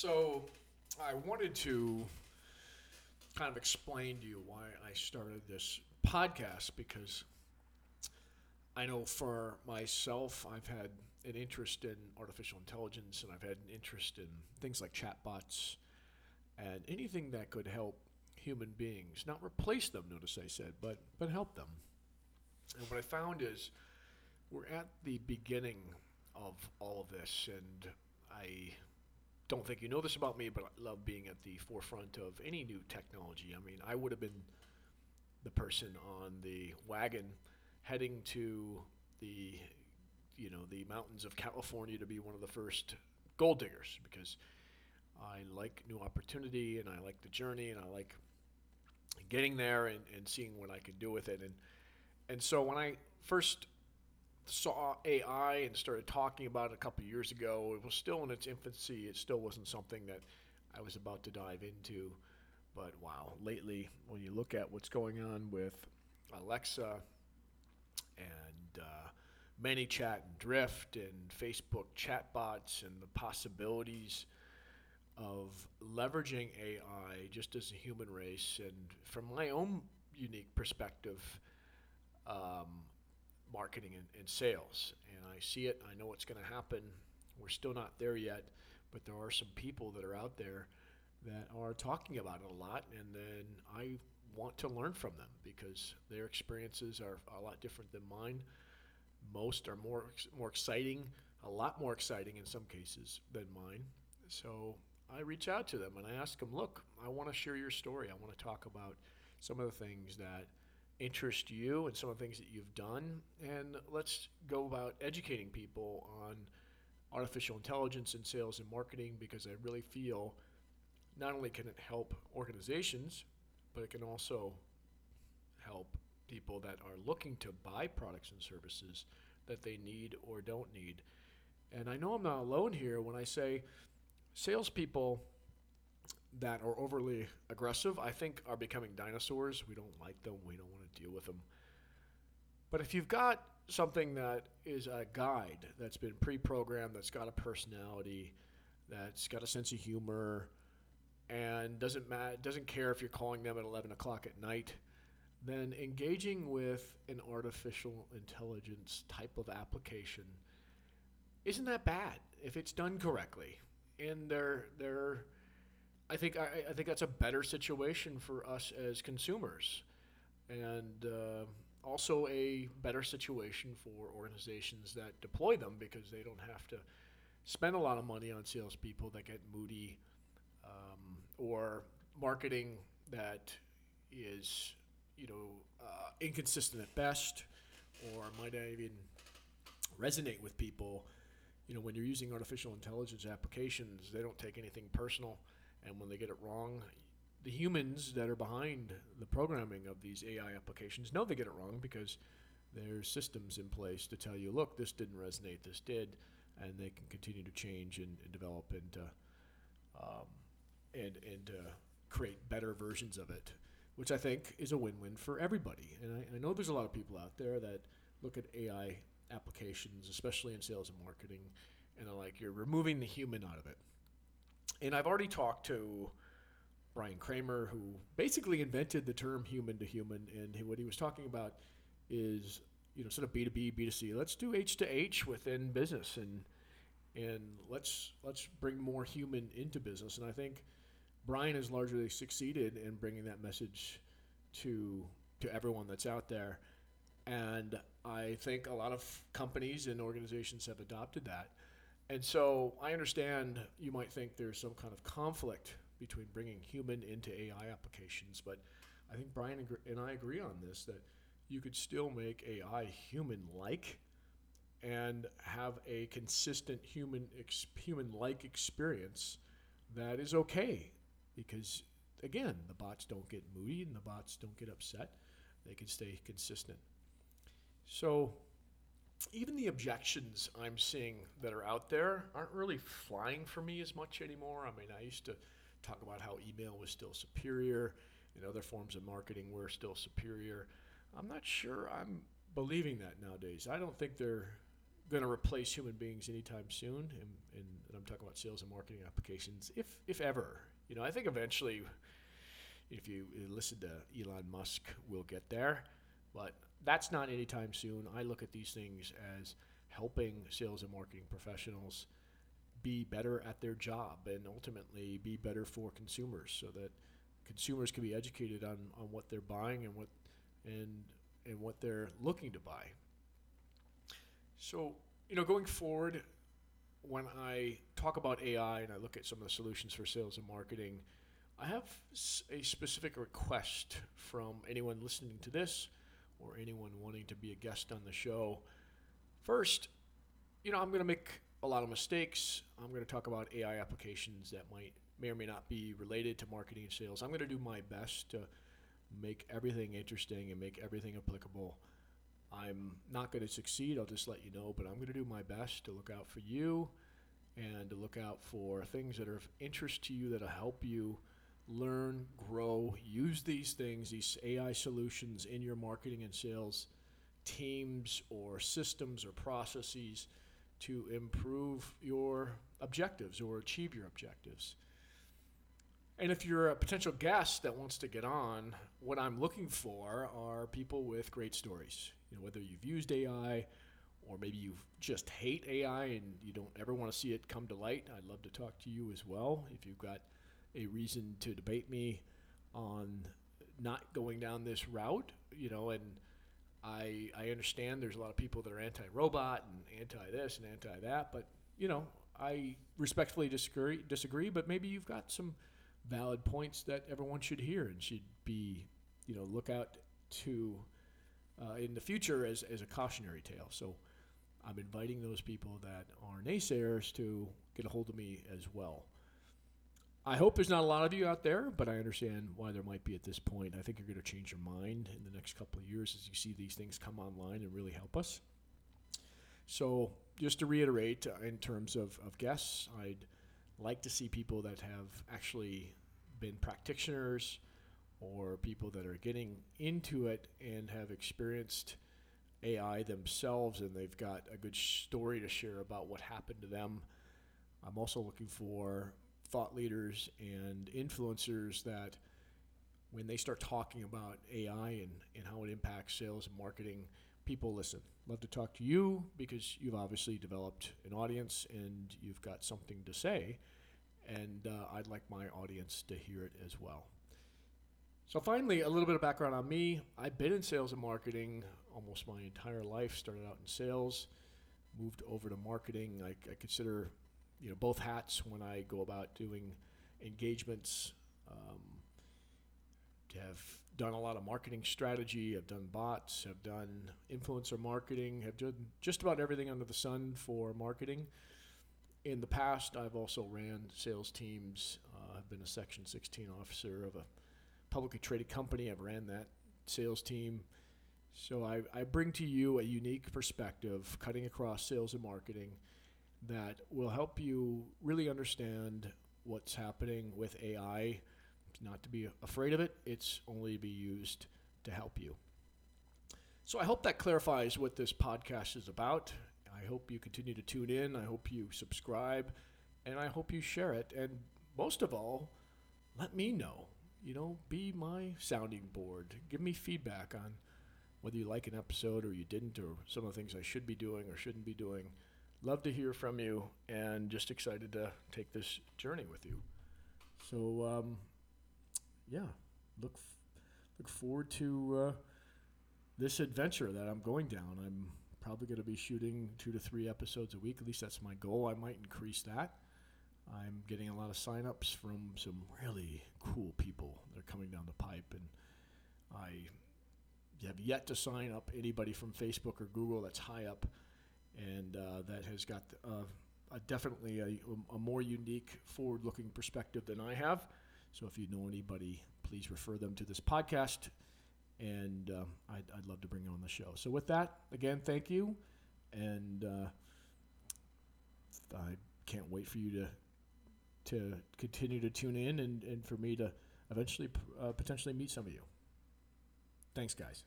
So, I wanted to kind of explain to you why I started this podcast because I know for myself, I've had an interest in artificial intelligence and I've had an interest in things like chatbots and anything that could help human beings, not replace them, notice I said, but, but help them. And what I found is we're at the beginning of all of this, and I don't think you know this about me, but I love being at the forefront of any new technology. I mean, I would have been the person on the wagon heading to the you know the mountains of California to be one of the first gold diggers because I like new opportunity and I like the journey and I like getting there and, and seeing what I can do with it and and so when I first saw AI and started talking about it a couple years ago. It was still in its infancy. It still wasn't something that I was about to dive into. But wow, lately, when you look at what's going on with Alexa and uh, ManyChat and Drift and Facebook chatbots and the possibilities of leveraging AI just as a human race, and from my own unique perspective, um, marketing and, and sales. And I see it, I know what's going to happen. We're still not there yet, but there are some people that are out there that are talking about it a lot, and then I want to learn from them because their experiences are a lot different than mine. Most are more more exciting, a lot more exciting in some cases than mine. So I reach out to them and I ask them, "Look, I want to share your story. I want to talk about some of the things that interest you and some of the things that you've done. And let's go about educating people on artificial intelligence in sales and marketing because I really feel not only can it help organizations, but it can also help people that are looking to buy products and services that they need or don't need. And I know I'm not alone here when I say salespeople that are overly aggressive, I think, are becoming dinosaurs. We don't like them. We don't want to deal with them. But if you've got something that is a guide that's been pre-programmed, that's got a personality, that's got a sense of humor, and doesn't mat- doesn't care if you're calling them at 11 o'clock at night, then engaging with an artificial intelligence type of application isn't that bad if it's done correctly. And they're they're I think I, I, think that's a better situation for us as consumers, and uh, also a better situation for organizations that deploy them because they don't have to spend a lot of money on salespeople that get moody, um, or marketing that is you know uh, inconsistent at best, or might not even resonate with people. You know, when you're using artificial intelligence applications, they don't take anything personal and when they get it wrong, the humans that are behind the programming of these AI applications know they get it wrong because there's systems in place to tell you, look, this didn't resonate, this did, and they can continue to change and, and develop and uh, um, and and uh, create better versions of it, which I think is a win-win for everybody. And I, I know there's a lot of people out there that look at AI applications, especially in sales and marketing, and they're like, you're removing the human out of it and I've already talked to Bryan Kramer, who basically invented the term human to human, and what he was talking about is you know sort of B two B, B two C. Let's do H to H within business, and and let's let's bring more human into business. And I think Bryan has largely succeeded in bringing that message to to everyone that's out there. And I think a lot of companies and organizations have adopted that. And so I understand you might think there's some kind of conflict between bringing human into AI applications, but I think Bryan and I agree on this that you could still make AI human like and have a consistent human ex- human like experience that is okay. Because again the bots don't get moody and the bots don't get upset. They can stay consistent. So even the objections I'm seeing that are out there aren't really flying for me as much anymore. I mean, I used to talk about how email was still superior and other forms of marketing were still superior. I'm not sure I'm believing that nowadays. I don't think they're going to replace human beings anytime soon, and, and, I'm talking about sales and marketing applications, if if ever. You know, I think eventually, if you uh, listen to Elon Musk, we'll get there, but that's not anytime soon. I look at these things as helping sales and marketing professionals be better at their job and ultimately be better for consumers so that consumers can be educated on, on what they're buying and what and and what they're looking to buy. So, you know, going forward, when I talk about AI and I look at some of the solutions for sales and marketing, I have a specific request from anyone listening to this or anyone wanting to be a guest on the show. First, you know, I'm going to make a lot of mistakes. I'm going to talk about AI applications that might may or may not be related to marketing and sales. I'm going to do my best to make everything interesting and make everything applicable. I'm not going to succeed, I'll just let you know, but I'm going to do my best to look out for you and to look out for things that are of interest to you that'll help you learn, grow, use these things, these AI solutions in your marketing and sales teams or systems or processes to improve your objectives or achieve your objectives. And if you're a potential guest that wants to get on, what I'm looking for are people with great stories. You know, whether you've used AI or maybe you just hate AI and you don't ever want to see it come to light, I'd love to talk to you as well. If you've got a reason to debate me on not going down this route, you know, and I I understand there's a lot of people that are anti-robot and anti this and anti that, but you know, I respectfully disagree disagree, but maybe you've got some valid points that everyone should hear and should be, you know, look out to uh, in the future as, as a cautionary tale. So I'm inviting those people that are naysayers to get a hold of me as well. I hope there's not a lot of you out there, but I understand why there might be at this point. I think you're going to change your mind in the next couple of years as you see these things come online and really help us. So, just to reiterate, uh, in terms of, of guests, I'd like to see people that have actually been practitioners or people that are getting into it and have experienced AI themselves and they've got a good story to share about what happened to them. I'm also looking for thought leaders and influencers that when they start talking about AI and, and how it impacts sales and marketing, people listen. Love to talk to you because you've obviously developed an audience and you've got something to say. And uh, I'd like my audience to hear it as well. So, finally, a little bit of background on me. I've been in sales and marketing almost my entire life. Started out in sales, moved over to marketing. I, I consider you know both hats when I go about doing engagements. Um, have done a lot of marketing strategy. I've done bots. Have done influencer marketing. Have done just about everything under the sun for marketing. In the past, I've also ran sales teams. Uh, I've been a Section 16 officer of a publicly traded company. I've ran that sales team. So I, I bring to you a unique perspective, cutting across sales and marketing that will help you really understand what's happening with AI. Not to be afraid of it, it's only to be used to help you. So I hope that clarifies what this podcast is about. I hope you continue to tune in. I hope you subscribe and I hope you share it. And most of all, let me know. You know, be my sounding board. Give me feedback on whether you like an episode or you didn't, or some of the things I should be doing or shouldn't be doing love to hear from you and just excited to take this journey with you. So, um, yeah, look f- look forward to uh, this adventure that I'm going down. I'm probably going to be shooting two to three episodes a week. At least that's my goal. I might increase that. I'm getting a lot of signups from some really cool people that are coming down the pipe, and I have yet to sign up anybody from Facebook or Google that's high up and uh, that has got uh, a definitely a, a, more unique, forward-looking perspective than I have. So if you know anybody, please refer them to this podcast, and uh, I'd, I'd, love to bring you on the show. So with that, again, thank you, and uh, I can't wait for you to to continue to tune in and, and for me to eventually uh, potentially meet some of you. Thanks, guys.